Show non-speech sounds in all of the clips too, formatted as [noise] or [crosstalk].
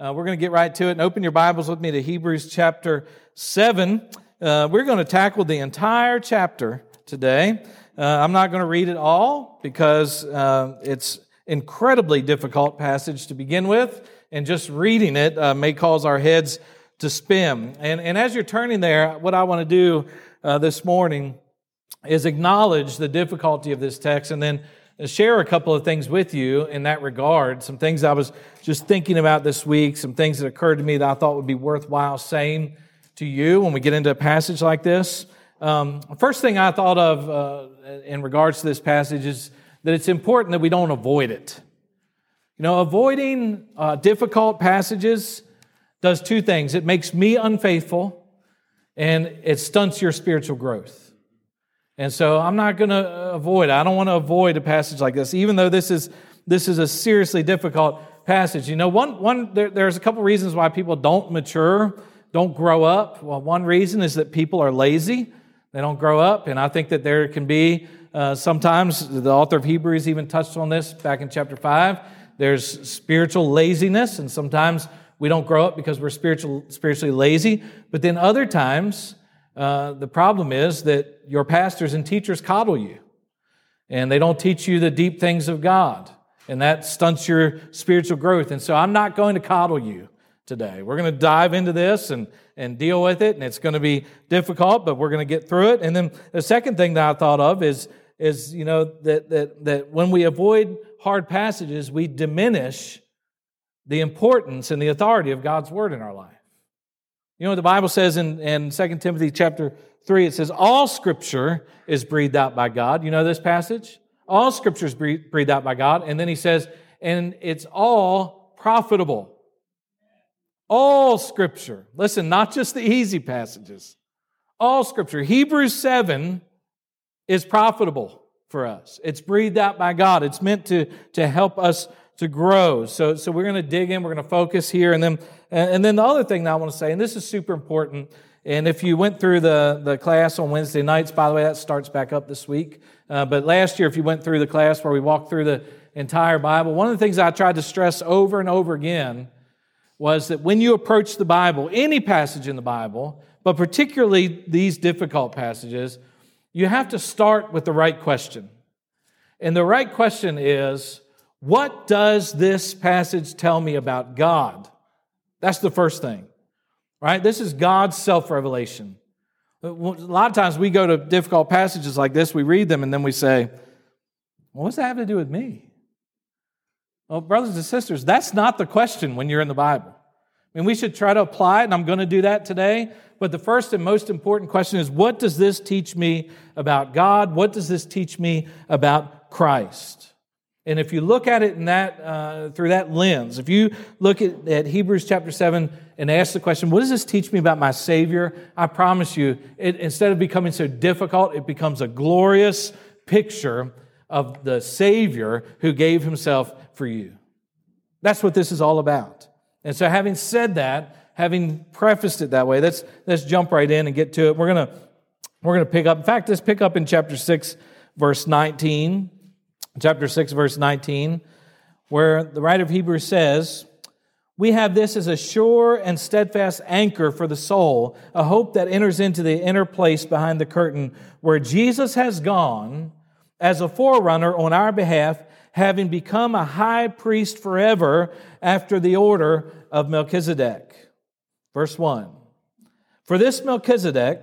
Uh, we're going to get right to it and open your Bibles with me to Hebrews chapter 7. Uh, we're going to tackle the entire chapter today. Uh, I'm not going to read it all because uh, it's incredibly difficult passage to begin with, and just reading it uh, may cause our heads to spin. And, and as you're turning there, what I want to do uh, this morning is acknowledge the difficulty of this text and then share a couple of things with you in that regard. Some things I was just thinking about this week, some things that occurred to me that I thought would be worthwhile saying to you when we get into a passage like this. Um, first thing I thought of uh, in regards to this passage is that it's important that we don't avoid it. You know, avoiding uh, difficult passages does two things it makes me unfaithful and it stunts your spiritual growth. And so I'm not going to avoid I don't want to avoid a passage like this, even though this is, this is a seriously difficult passage. You know, one, one, there, there's a couple reasons why people don't mature, don't grow up. Well, one reason is that people are lazy. They don't grow up. And I think that there can be uh, sometimes, the author of Hebrews even touched on this back in chapter 5. There's spiritual laziness, and sometimes we don't grow up because we're spiritual, spiritually lazy. But then other times, uh, the problem is that your pastors and teachers coddle you, and they don't teach you the deep things of God, and that stunts your spiritual growth. And so I'm not going to coddle you today. We're going to dive into this and, and deal with it, and it's going to be difficult, but we're going to get through it. And then the second thing that I thought of is, is you know, that, that, that when we avoid hard passages, we diminish the importance and the authority of God's word in our life. You know the Bible says in, in 2 Timothy chapter 3? It says, All scripture is breathed out by God. You know this passage? All scripture is breathed out by God. And then he says, and it's all profitable. All scripture. Listen, not just the easy passages. All scripture. Hebrews 7 is profitable for us. It's breathed out by God. It's meant to, to help us to grow. So, so we're going to dig in, we're going to focus here. And then, and then the other thing that I want to say, and this is super important, and if you went through the, the class on Wednesday nights, by the way, that starts back up this week. Uh, but last year, if you went through the class where we walked through the entire Bible, one of the things I tried to stress over and over again was that when you approach the Bible, any passage in the Bible, but particularly these difficult passages, you have to start with the right question. And the right question is, what does this passage tell me about God? That's the first thing, right? This is God's self revelation. A lot of times we go to difficult passages like this, we read them, and then we say, well, What's that have to do with me? Well, brothers and sisters, that's not the question when you're in the Bible. I mean, we should try to apply it, and I'm going to do that today. But the first and most important question is what does this teach me about God? What does this teach me about Christ? And if you look at it in that, uh, through that lens, if you look at, at, Hebrews chapter 7 and ask the question, what does this teach me about my Savior? I promise you, it, instead of becoming so difficult, it becomes a glorious picture of the Savior who gave himself for you. That's what this is all about. And so, having said that, having prefaced it that way, let's, let's jump right in and get to it. We're going to we're going to pick up. In fact, let's pick up in chapter 6, verse 19 chapter 6, verse 19, where the writer of Hebrews says, We have this as a sure and steadfast anchor for the soul, a hope that enters into the inner place behind the curtain, where Jesus has gone as a forerunner on our behalf, having become a high priest forever after the order of Melchizedek. Verse 1 For this Melchizedek,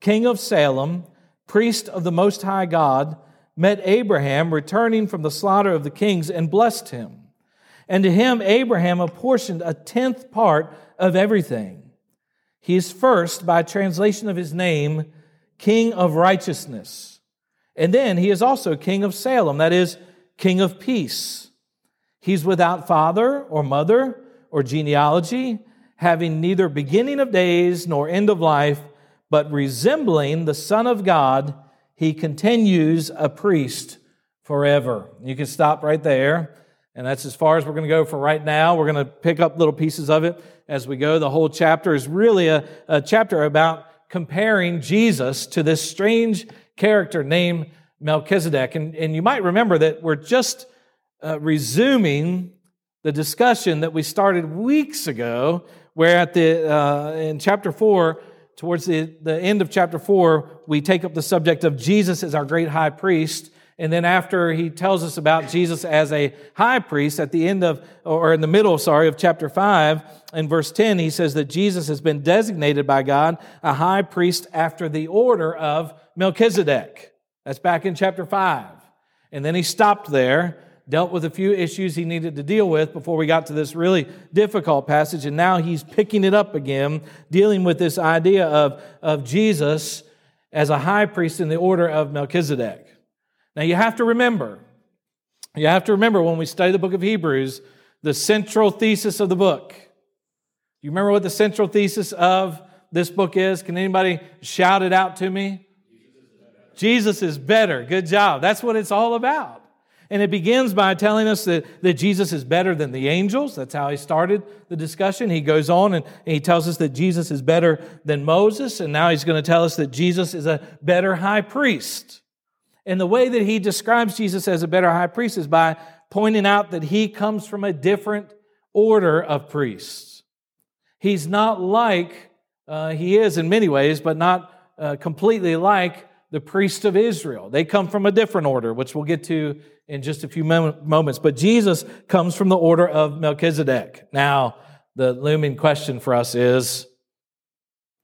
king of Salem, priest of the Most High God, met Abraham returning from the slaughter of the kings and blessed him. And to him, Abraham apportioned a tenth part of everything. He is first, by translation of his name, King of Righteousness. And then he is also King of Salem, that is, King of Peace. He's without father or mother or genealogy, having neither beginning of days nor end of life, but resembling the Son of God he continues a priest forever. You can stop right there. And that's as far as we're going to go for right now. We're going to pick up little pieces of it as we go. The whole chapter is really a, a chapter about comparing Jesus to this strange character named Melchizedek. And, and you might remember that we're just uh, resuming the discussion that we started weeks ago, where at the uh, in chapter four, towards the, the end of chapter four, we take up the subject of Jesus as our great high priest. And then after he tells us about Jesus as a high priest at the end of, or in the middle, sorry, of chapter 5, in verse 10, he says that Jesus has been designated by God a high priest after the order of Melchizedek. That's back in chapter 5. And then he stopped there, dealt with a few issues he needed to deal with before we got to this really difficult passage. And now he's picking it up again, dealing with this idea of, of Jesus as a high priest in the order of Melchizedek. Now you have to remember, you have to remember when we study the book of Hebrews, the central thesis of the book. You remember what the central thesis of this book is? Can anybody shout it out to me? Jesus is better. Good job. That's what it's all about. And it begins by telling us that, that Jesus is better than the angels. That's how he started the discussion. He goes on and he tells us that Jesus is better than Moses. And now he's going to tell us that Jesus is a better high priest. And the way that he describes Jesus as a better high priest is by pointing out that he comes from a different order of priests. He's not like, uh, he is in many ways, but not uh, completely like the priest of Israel. They come from a different order, which we'll get to in just a few moments. But Jesus comes from the order of Melchizedek. Now, the looming question for us is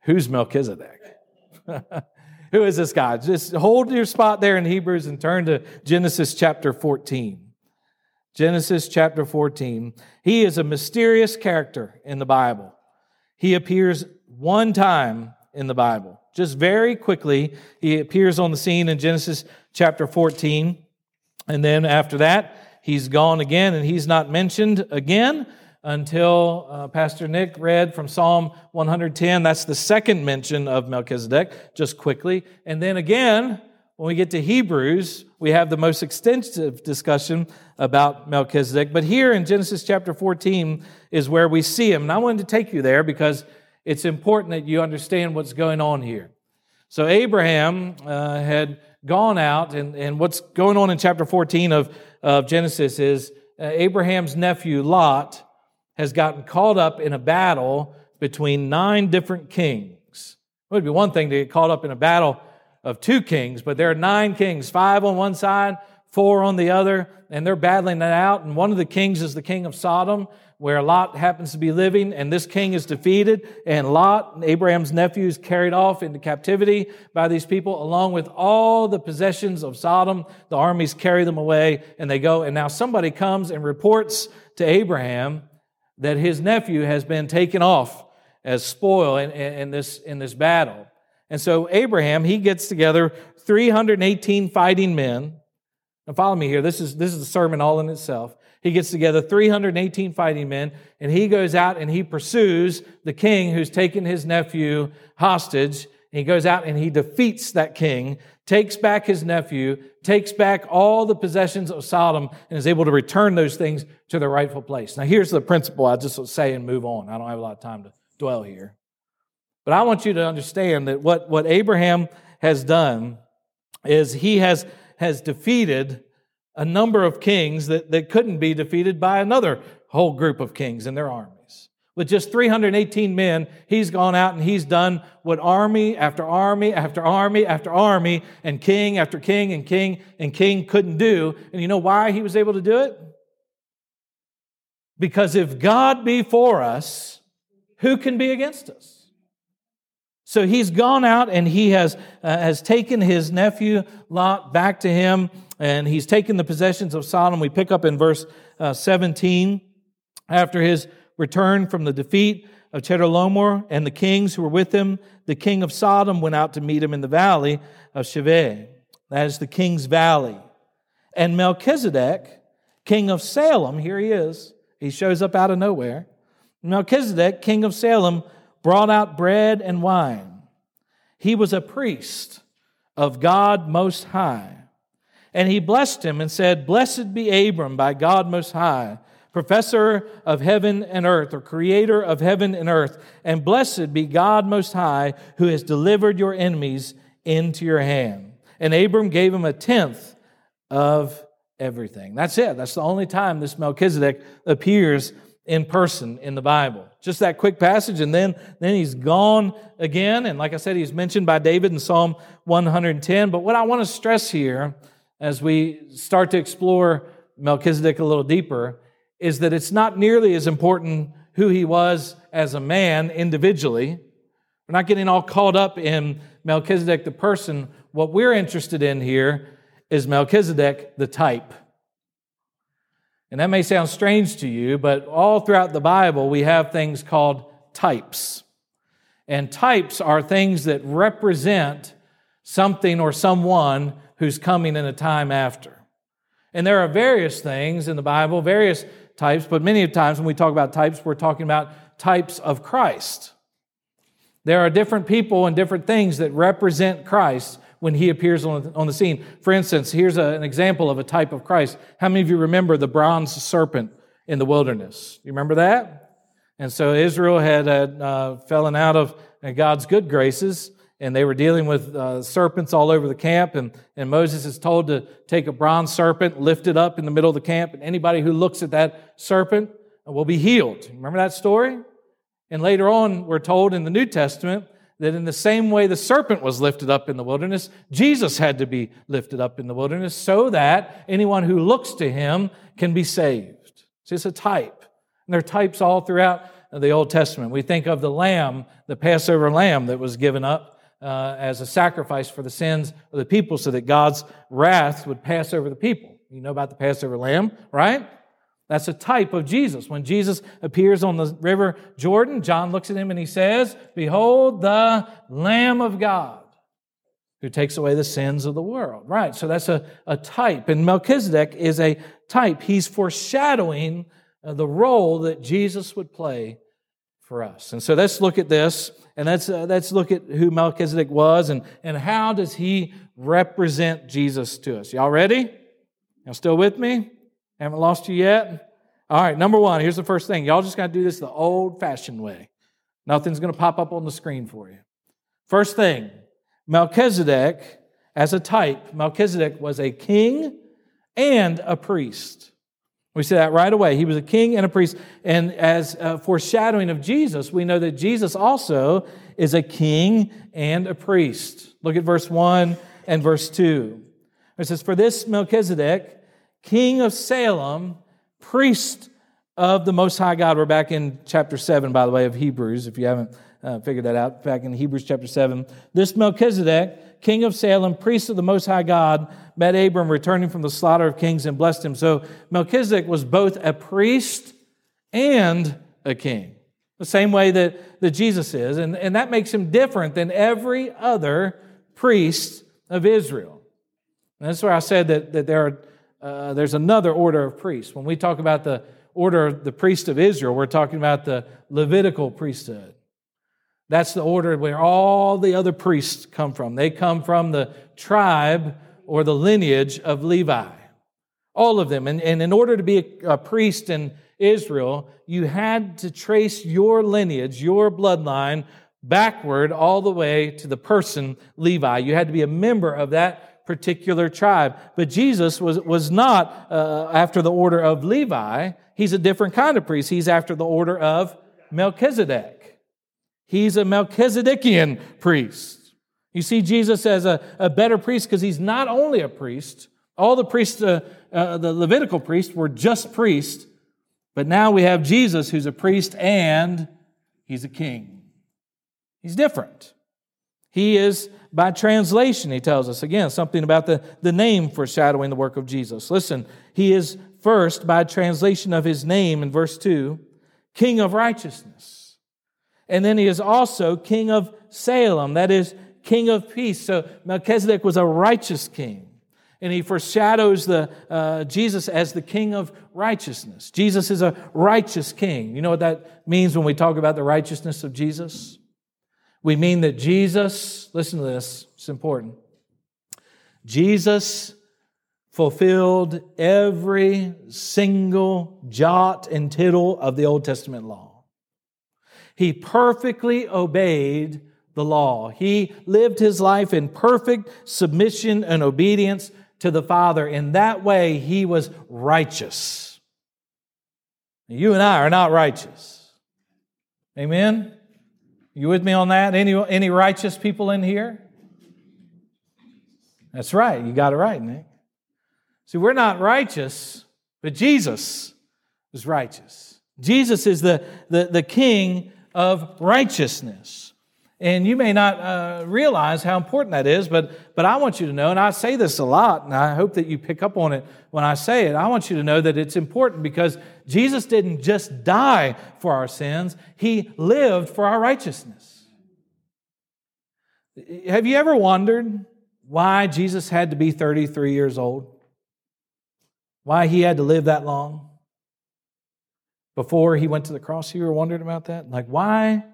who's Melchizedek? [laughs] Who is this guy? Just hold your spot there in Hebrews and turn to Genesis chapter 14. Genesis chapter 14. He is a mysterious character in the Bible. He appears one time in the Bible. Just very quickly, he appears on the scene in Genesis chapter 14. And then after that, he's gone again and he's not mentioned again until uh, Pastor Nick read from Psalm 110. That's the second mention of Melchizedek, just quickly. And then again, when we get to Hebrews, we have the most extensive discussion about Melchizedek. But here in Genesis chapter 14 is where we see him. And I wanted to take you there because it's important that you understand what's going on here. So Abraham uh, had gone out, and, and what's going on in chapter 14 of, of Genesis is uh, Abraham's nephew Lot has gotten caught up in a battle between nine different kings. It would be one thing to get caught up in a battle of two kings, but there are nine kings, five on one side, four on the other, and they're battling it out. And one of the kings is the king of Sodom, where Lot happens to be living, and this king is defeated, and Lot, Abraham's nephew, is carried off into captivity by these people, along with all the possessions of Sodom. The armies carry them away, and they go. And now somebody comes and reports to Abraham that his nephew has been taken off as spoil in, in, this, in this battle. And so Abraham, he gets together 318 fighting men. Now follow me here. This is, this is a sermon all in itself. He gets together 318 fighting men and he goes out and he pursues the king who's taken his nephew hostage. And He goes out and he defeats that king, takes back his nephew, takes back all the possessions of Sodom, and is able to return those things to their rightful place. Now, here's the principle I just say and move on. I don't have a lot of time to dwell here. But I want you to understand that what, what Abraham has done is he has, has defeated a number of kings that, that couldn't be defeated by another whole group of kings and their armies. With just 318 men, he's gone out and he's done what army after army after army after army and king after king and king and king couldn't do. And you know why he was able to do it? Because if God be for us, who can be against us? So he's gone out and he has, uh, has taken his nephew Lot back to him and he's taken the possessions of Sodom. We pick up in verse uh, 17. After his return from the defeat of Chedorlaomer and the kings who were with him, the king of Sodom went out to meet him in the valley of Shaveh. That is the king's valley. And Melchizedek, king of Salem, here he is. He shows up out of nowhere. Melchizedek, king of Salem, brought out bread and wine. He was a priest of God Most High. And he blessed him and said, Blessed be Abram by God Most High, professor of heaven and earth, or creator of heaven and earth. And blessed be God Most High, who has delivered your enemies into your hand. And Abram gave him a tenth of everything. That's it. That's the only time this Melchizedek appears in person in the Bible. Just that quick passage, and then, then he's gone again. And like I said, he's mentioned by David in Psalm 110. But what I want to stress here as we start to explore Melchizedek a little deeper is that it's not nearly as important who he was as a man individually. We're not getting all caught up in Melchizedek the person. What we're interested in here is Melchizedek the type. And that may sound strange to you, but all throughout the Bible, we have things called types. And types are things that represent something or someone who's coming in a time after. And there are various things in the Bible, various types, but many times when we talk about types, we're talking about types of Christ. There are different people and different things that represent Christ when he appears on, the scene. For instance, here's a, an example of a type of Christ. How many of you remember the bronze serpent in the wilderness? You remember that? And so Israel had uh, fallen out of God's good graces, and they were dealing with uh, serpents all over the camp. And, and Moses is told to take a bronze serpent, lift it up in the middle of the camp, and anybody who looks at that serpent will be healed. Remember that story? And later on, we're told in the New Testament that in the same way the serpent was lifted up in the wilderness, Jesus had to be lifted up in the wilderness so that anyone who looks to him can be saved. So it's a type. And there are types all throughout the Old Testament. We think of the lamb, the Passover lamb that was given up uh, as a sacrifice for the sins of the people so that God's wrath would pass over the people. You know about the Passover lamb, right? That's a type of Jesus. When Jesus appears on the river Jordan, John looks at him and he says, Behold the Lamb of God who takes away the sins of the world. Right, so that's a, a type. And Melchizedek is a type. He's foreshadowing uh, the role that Jesus would play for us. And so let's look at this, and let's, uh, let's look at who Melchizedek was and, and how does he represent Jesus to us. Y'all ready? Y'all still with me? Haven't lost you yet? All right, number one, here's the first thing. Y'all just got to do this the old fashioned way. Nothing's going to pop up on the screen for you. First thing, Melchizedek, as a type, Melchizedek was a king and a priest. We see that right away. He was a king and a priest. And as a foreshadowing of Jesus, we know that Jesus also is a king and a priest. Look at verse 1 and verse 2. It says, For this Melchizedek, king of Salem, priest of the Most High God. We're back in chapter 7, by the way, of Hebrews, if you haven't uh, figured that out, back in Hebrews chapter 7. This Melchizedek, king of Salem, priest of the Most High God, met Abram returning from the slaughter of kings and blessed him. So Melchizedek was both a priest and a king, the same way that, that Jesus is. And, and that makes him different than every other priest of Israel. And that's where I said that, that there are uh, there's another order of priests. When we talk about the order of the priest of Israel, we're talking about the Levitical priesthood. That's the order where all the other priests come from. They come from the tribe or the lineage of Levi. All of them. And, and in order to be a, a priest in Israel, you had to trace your lineage, your bloodline, backward all the way to the person Levi. You had to be a member of that particular tribe. But Jesus was, was not uh, after the order of Levi. He's a different kind of priest. He's after the order of Melchizedek. He's a Melchizedekian priest. You see Jesus as a, a better priest because he's not only a priest, all the priests, uh, uh, the Levitical priests were just priests, but now we have Jesus who's a priest and he's a king. He's different. He is by translation, he tells us again something about the, the name foreshadowing the work of Jesus. Listen, he is first, by translation of his name in verse 2, King of righteousness. And then he is also King of Salem, that is, King of peace. So Melchizedek was a righteous king. And he foreshadows the, uh, Jesus as the King of righteousness. Jesus is a righteous king. You know what that means when we talk about the righteousness of Jesus? We mean that Jesus, listen to this, it's important. Jesus fulfilled every single jot and tittle of the Old Testament law. He perfectly obeyed the law. He lived his life in perfect submission and obedience to the Father. In that way, he was righteous. You and I are not righteous. Amen? You with me on that? Any, any righteous people in here? That's right. You got it right, Nick. See, we're not righteous, but Jesus is righteous. Jesus is the, the, the king of righteousness. And you may not uh, realize how important that is, but, but I want you to know, and I say this a lot, and I hope that you pick up on it when I say it. I want you to know that it's important because Jesus didn't just die for our sins, He lived for our righteousness. Have you ever wondered why Jesus had to be 33 years old? Why he had to live that long before he went to the cross? You were wondering about that? Like, why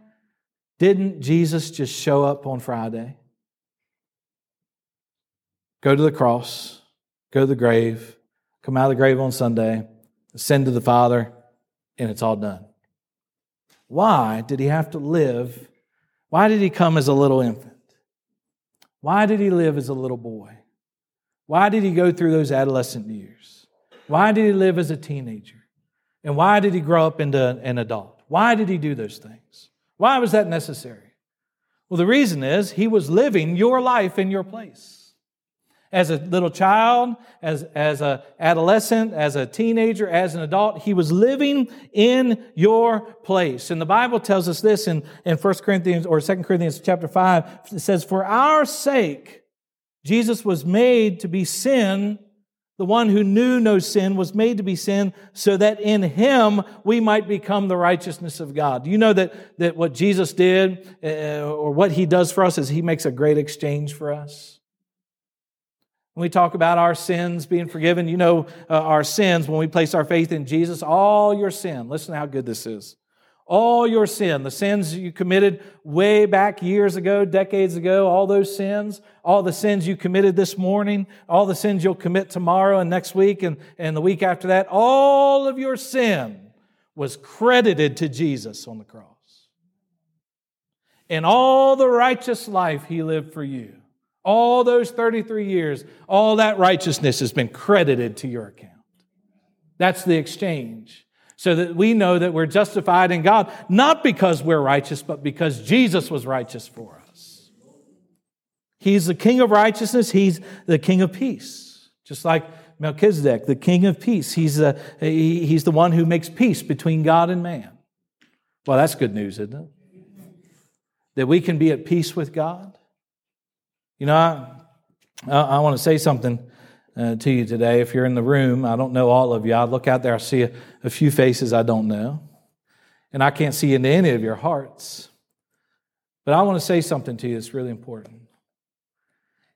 didn't Jesus just show up on Friday? Go to the cross, go to the grave, come out of the grave on Sunday, ascend to the Father, and it's all done. Why did he have to live? Why did he come as a little infant? Why did he live as a little boy? Why did he go through those adolescent years? Why did he live as a teenager? And why did he grow up into an adult? Why did he do those things? Why was that necessary? Well, the reason is he was living your life in your place as a little child, as, as an adolescent, as a teenager, as an adult. He was living in your place. And the Bible tells us this in, in 1 Corinthians or 2 Corinthians chapter 5. It says, For our sake, Jesus was made to be sin. The one who knew no sin was made to be sin so that in him we might become the righteousness of God. You know that, that what Jesus did uh, or what he does for us is he makes a great exchange for us? When we talk about our sins being forgiven, you know uh, our sins when we place our faith in Jesus, all your sin. Listen how good this is. All your sin, the sins you committed way back years ago, decades ago, all those sins, all the sins you committed this morning, all the sins you'll commit tomorrow and next week and, and the week after that, all of your sin was credited to Jesus on the cross. And all the righteous life he lived for you all those 33 years, all that righteousness has been credited to your account. That's the exchange. So that we know that we're justified in God, not because we're righteous, but because Jesus was righteous for us. He's the King of righteousness, He's the King of peace. Just like Melchizedek, the King of peace. He's the, he's the one who makes peace between God and man. Well, that's good news, isn't it? That we can be at peace with God. You know, I, I, want to say something uh, to you today. If you're in the room, I don't know all of you. I look out there, I see a, a few faces I don't know, and I can't see into any of your hearts. But I want to say something to you that's really important.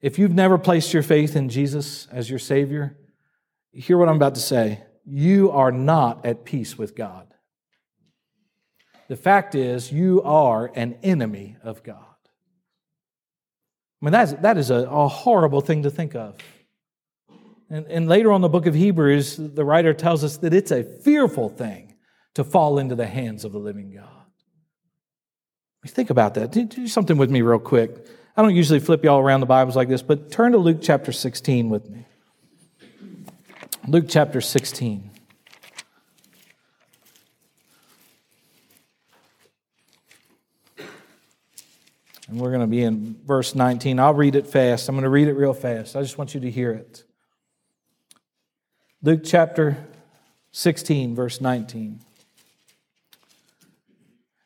If you've never placed your faith in Jesus as your Savior, hear what I'm about to say. You are not at peace with God. The fact is, you are an enemy of God. I mean, that's, that is a, a horrible thing to think of. And, and later on the book of Hebrews, the writer tells us that it's a fearful thing to fall into the hands of the living God. Think about that. Do something with me real quick. I don't usually flip y'all around the Bibles like this, but turn to Luke chapter 16 with me. Luke chapter 16. And we're going to be in verse 19. I'll read it fast. I'm going to read it real fast. I just want you to hear it. Luke chapter 16, verse 19.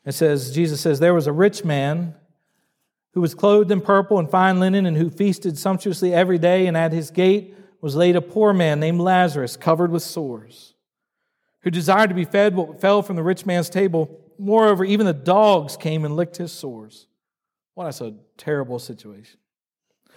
It says, Jesus says, There was a rich man who was clothed in purple and fine linen and who feasted sumptuously every day, and at his gate was laid a poor man named Lazarus, covered with sores, who desired to be fed what fell from the rich man's table. Moreover, even the dogs came and licked his sores. That's a terrible situation.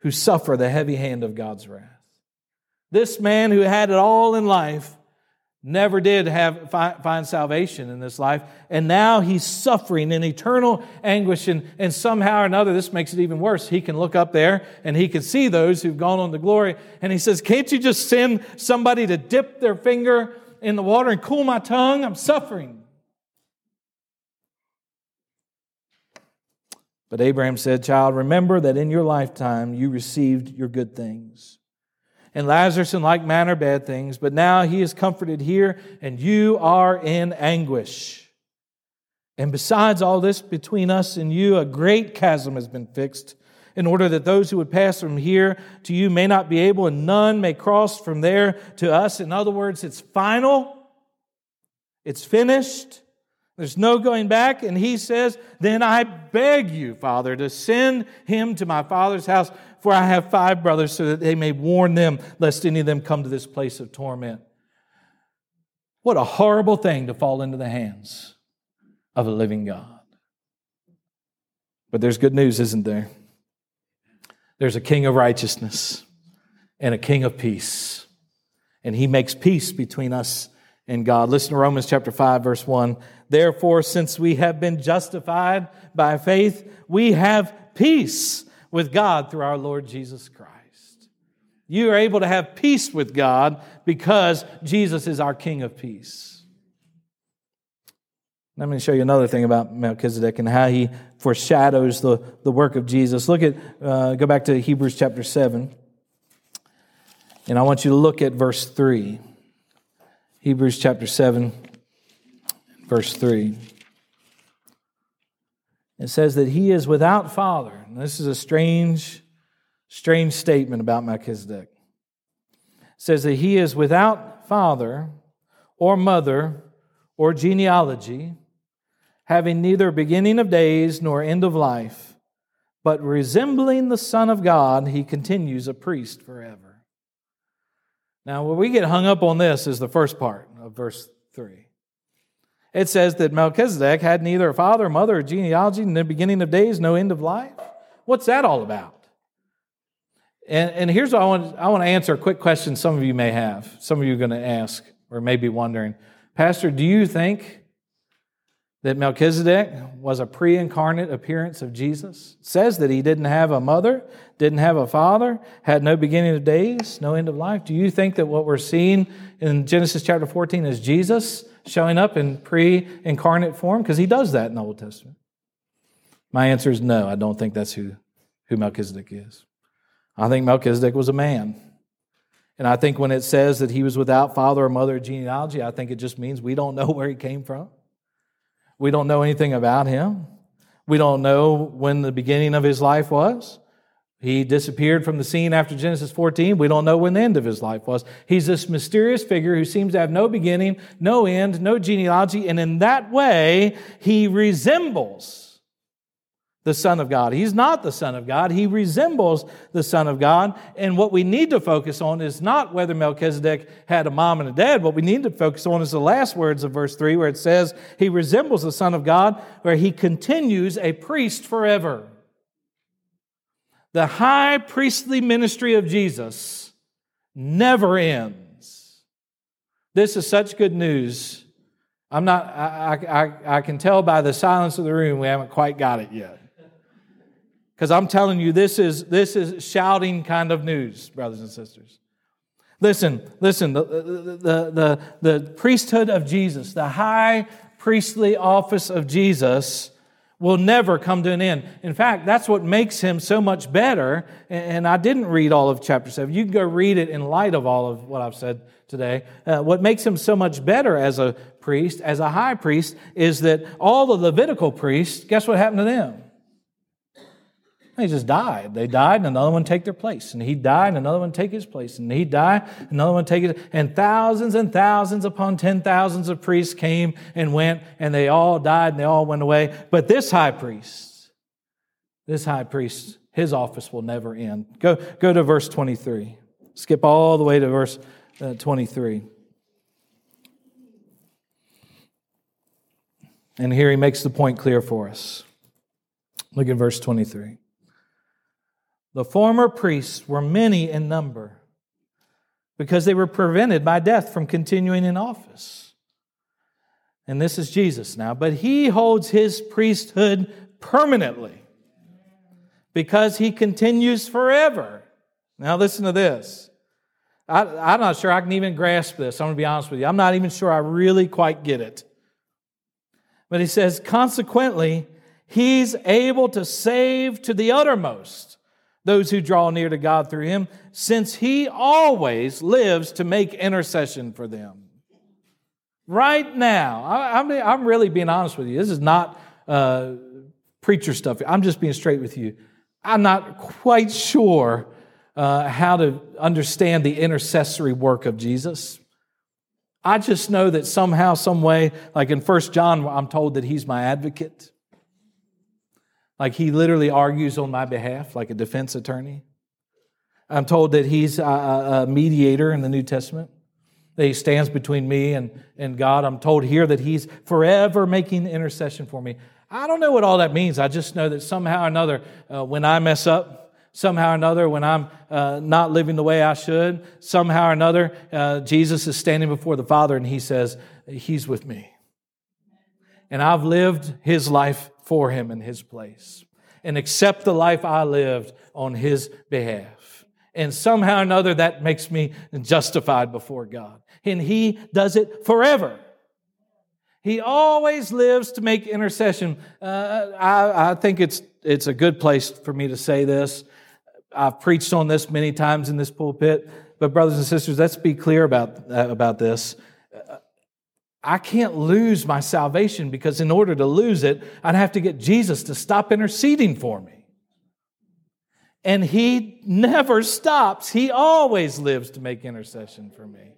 who suffer the heavy hand of God's wrath. This man who had it all in life never did have find salvation in this life and now he's suffering in eternal anguish and, and somehow or another this makes it even worse. He can look up there and he can see those who've gone on to glory and he says can't you just send somebody to dip their finger in the water and cool my tongue? I'm suffering but abraham said child remember that in your lifetime you received your good things and Lazarus in like manner bad things, but now he is comforted here, and you are in anguish. And besides all this, between us and you, a great chasm has been fixed, in order that those who would pass from here to you may not be able, and none may cross from there to us. In other words, it's final, it's finished. There's no going back. And he says, Then I beg you, Father, to send him to my father's house, for I have five brothers, so that they may warn them, lest any of them come to this place of torment. What a horrible thing to fall into the hands of a living God. But there's good news, isn't there? There's a king of righteousness and a king of peace. And he makes peace between us and God. Listen to Romans chapter 5, verse 1. Therefore, since we have been justified by faith, we have peace with God through our Lord Jesus Christ. You are able to have peace with God because Jesus is our King of peace. Let me show you another thing about Melchizedek and how he foreshadows the, the work of Jesus. Look at, uh, go back to Hebrews chapter 7. And I want you to look at verse 3. Hebrews chapter 7 verse 3. It says that he is without father. This is a strange, strange statement about Melchizedek. It says that he is without father or mother or genealogy, having neither beginning of days nor end of life, but resembling the Son of God, he continues a priest forever. Now, where we get hung up on this is the first part of verse 3. It says that Melchizedek had neither a father, mother, or genealogy the beginning of days, no end of life. What's that all about? And, and here's what I want, I want to answer a quick question some of you may have. Some of you are going to ask or may be wondering Pastor, do you think that Melchizedek was a pre incarnate appearance of Jesus? Says that he didn't have a mother, didn't have a father, had no beginning of days, no end of life. Do you think that what we're seeing in Genesis chapter 14 is Jesus? showing up in pre incarnate form? Because he does that in the Old Testament. My answer is no, I don't think that's who, who Melchizedek is. I think Melchizedek was a man. And I think when it says that he was without father or mother genealogy, I think it just means we don't know [laughs] where he came from. We don't know anything about him. We don't know when the beginning of his life was. He disappeared from the scene after Genesis 14. We don't know when the end of his life was. He's this mysterious figure who seems to have no beginning, no end, no genealogy, and in that way, he resembles the Son of God. He's not the Son of God. He resembles the Son of God. And what we need to focus on is not whether Melchizedek had a mom and a dad. What we need to focus on is the last words of verse 3, where it says, He resembles the Son of God, where he continues a priest forever. The high priestly ministry of Jesus never ends. This is such good news. I'm not, I, I, I can tell by the silence of the room we haven't quite got it yet. Because I'm telling you, this is, this is shouting kind of news, brothers and sisters. Listen, listen, the, the, the, the priesthood of Jesus, the high priestly office of Jesus, will never come to an end. In fact, that's what makes him so much better. And I didn't read all of chapter 7. You can go read it in light of all of what I've said today. Uh, what makes him so much better as a priest, as a high priest, is that all the Levitical priests, guess what happened to them? They just died. They died, and another one take their place. And he died, and another one take his place. And he died, another one take it. And thousands and thousands upon ten thousands of priests came and went, and they all died, and they all went away. But this high priest, this high priest, his office will never end. Go, go to verse 23. Skip all the way to verse uh, 23. And here he makes the point clear for us. Look at verse 23. The former priests were many in number, because they were prevented by death from continuing in office. And this is Jesus now, but he holds his priesthood permanently because he continues forever. Now, listen to this. I, am not sure I can even grasp this. I'm going to be honest with you. I'm not even sure I really quite get it. But he says, consequently, he's able to save to the uttermost those who draw near to God through him, since he always lives to make intercession for them. Right now, I, am I'm, I'm really being honest with you. This is not uh, preacher stuff. I'm just being straight with you. I'm not quite sure uh, how to understand the intercessory work of Jesus. I just know that somehow, some way, like in First John, I'm told that he's my advocate. Like he literally argues on my behalf, like a defense attorney. I'm told that he's a, a mediator in the New Testament, that he stands between me and, and God. I'm told here that he's forever making intercession for me. I don't know what all that means. I just know that somehow or another, uh, when I mess up, somehow or another, when I'm uh, not living the way I should, somehow or another, uh, Jesus is standing before the Father and he says, He's with me. And I've lived his life for him in his place and accept the life I lived on his behalf. And somehow or another, that makes me justified before God. And he does it forever. He always lives to make intercession. Uh, I, I think it's, it's a good place for me to say this. I've preached on this many times in this pulpit, but brothers and sisters, let's be clear about, uh, about this. I can't lose my salvation because in order to lose it, I'd have to get Jesus to stop interceding for me. And he never stops. He always lives to make intercession for me.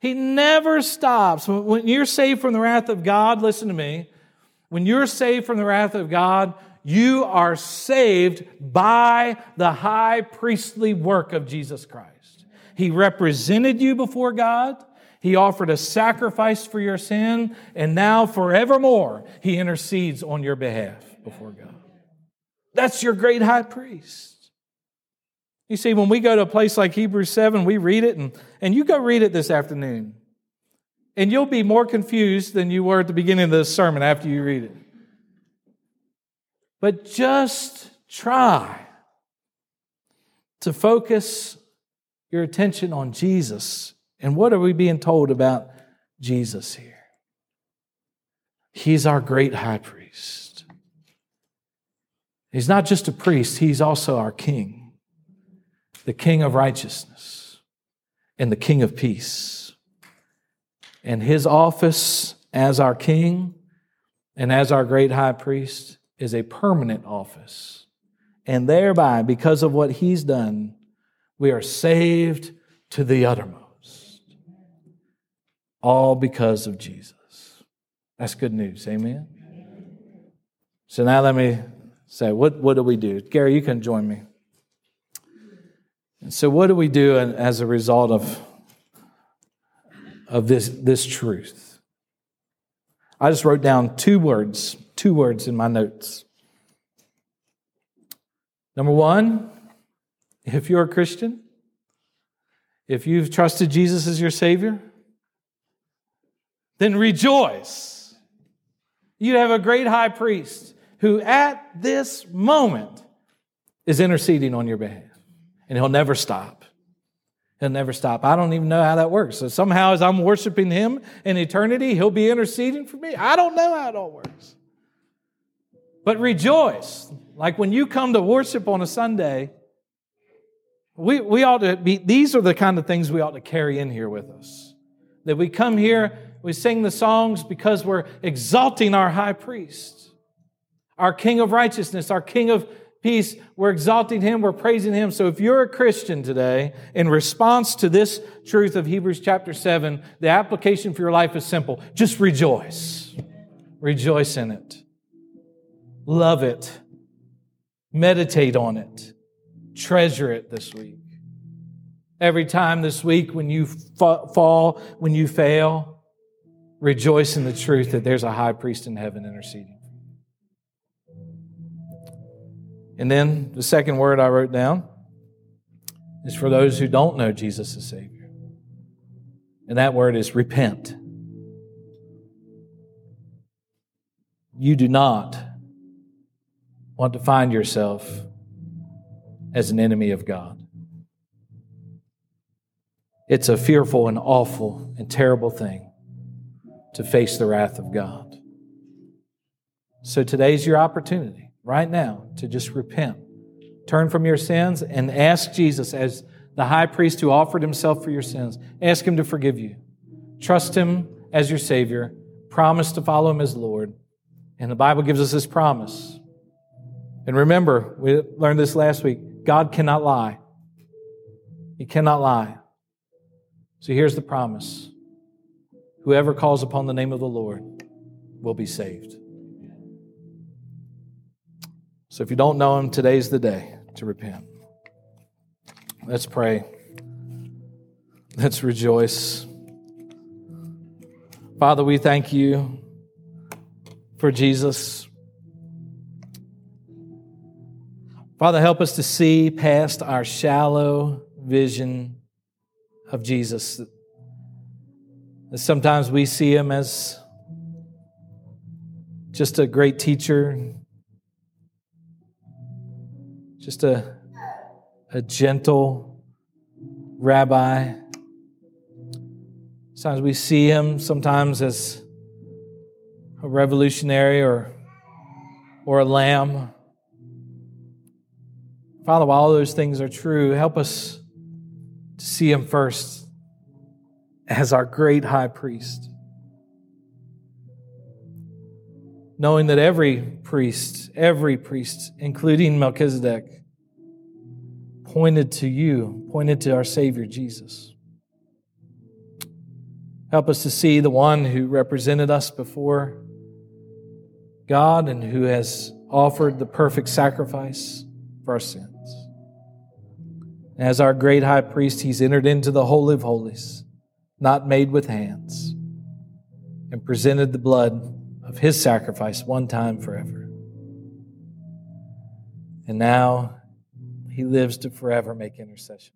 He never stops. When you're saved from the wrath of God, listen to me. When you're saved from the wrath of God, you are saved by the high priestly work of Jesus Christ. He represented you before God. He offered a sacrifice for your sin, and now forevermore, He intercedes on your behalf before God. That's your great high priest. You see, when we go to a place like Hebrews 7, we read it, and, and you go read it this afternoon. And you'll be more confused than you were at the beginning of this sermon after you read it. But just try to focus your attention on Jesus. And what are we being told about Jesus here? He's our great high priest. He's not just a priest, he's also our king the King of righteousness and the King of peace. And his office as our King and as our great high priest is a permanent office. And thereby, because of what he's done, we are saved to the uttermost. All because of Jesus. That's good news. Amen. So now let me say, what, what do we do? Gary, you can join me. And so, what do we do as a result of, of this, this truth? I just wrote down two words, two words in my notes. Number one, if you're a Christian, if you've trusted Jesus as your Savior, then rejoice. You have a great high priest who, at this moment, is interceding on your behalf and he'll never stop. He'll never stop. I don't even know how that works. So somehow, as I'm worshiping him in eternity, he'll be interceding for me. I don't know how it all works. But rejoice. Like when you come to worship on a Sunday, we, we ought to be, these are the kind of things we ought to carry in here with us. That we come here, we sing the songs because we're exalting our high priest, our king of righteousness, our king of peace. We're exalting Him, we're praising Him. So if you're a Christian today, in response to this truth of Hebrews chapter 7, the application for your life is simple. Just rejoice. Rejoice in it. Love it. Meditate on it. Treasure it this week. Every time this week when you fall, when you fail, rejoice in the truth that there's a high priest in heaven interceding. And then the second word I wrote down is for those who don't know Jesus as Savior. And that word is repent. You do not want to find yourself as an enemy of God. It's a fearful and awful and terrible thing to face the wrath of God. So today's your opportunity, right now, to just repent. Turn from your sins and ask Jesus, as the high priest who offered himself for your sins, ask him to forgive you. Trust him as your Savior. Promise to follow him as Lord. And the Bible gives us this promise. And remember, we learned this last week God cannot lie. He cannot lie. So here's the promise whoever calls upon the name of the Lord will be saved. So if you don't know him, today's the day to repent. Let's pray. Let's rejoice. Father, we thank you for Jesus. Father, help us to see past our shallow vision of Jesus. Sometimes we see him as just a great teacher, just a, a gentle rabbi. Sometimes we see him sometimes as a revolutionary or, or a lamb. Father, while all those things are true, help us to see him first as our great high priest. Knowing that every priest, every priest, including Melchizedek, pointed to you, pointed to our Savior Jesus. Help us to see the one who represented us before God and who has offered the perfect sacrifice for our sins. As our great high priest, he's entered into the Holy of Holies, not made with hands, and presented the blood of his sacrifice one time forever. And now he lives to forever make intercession.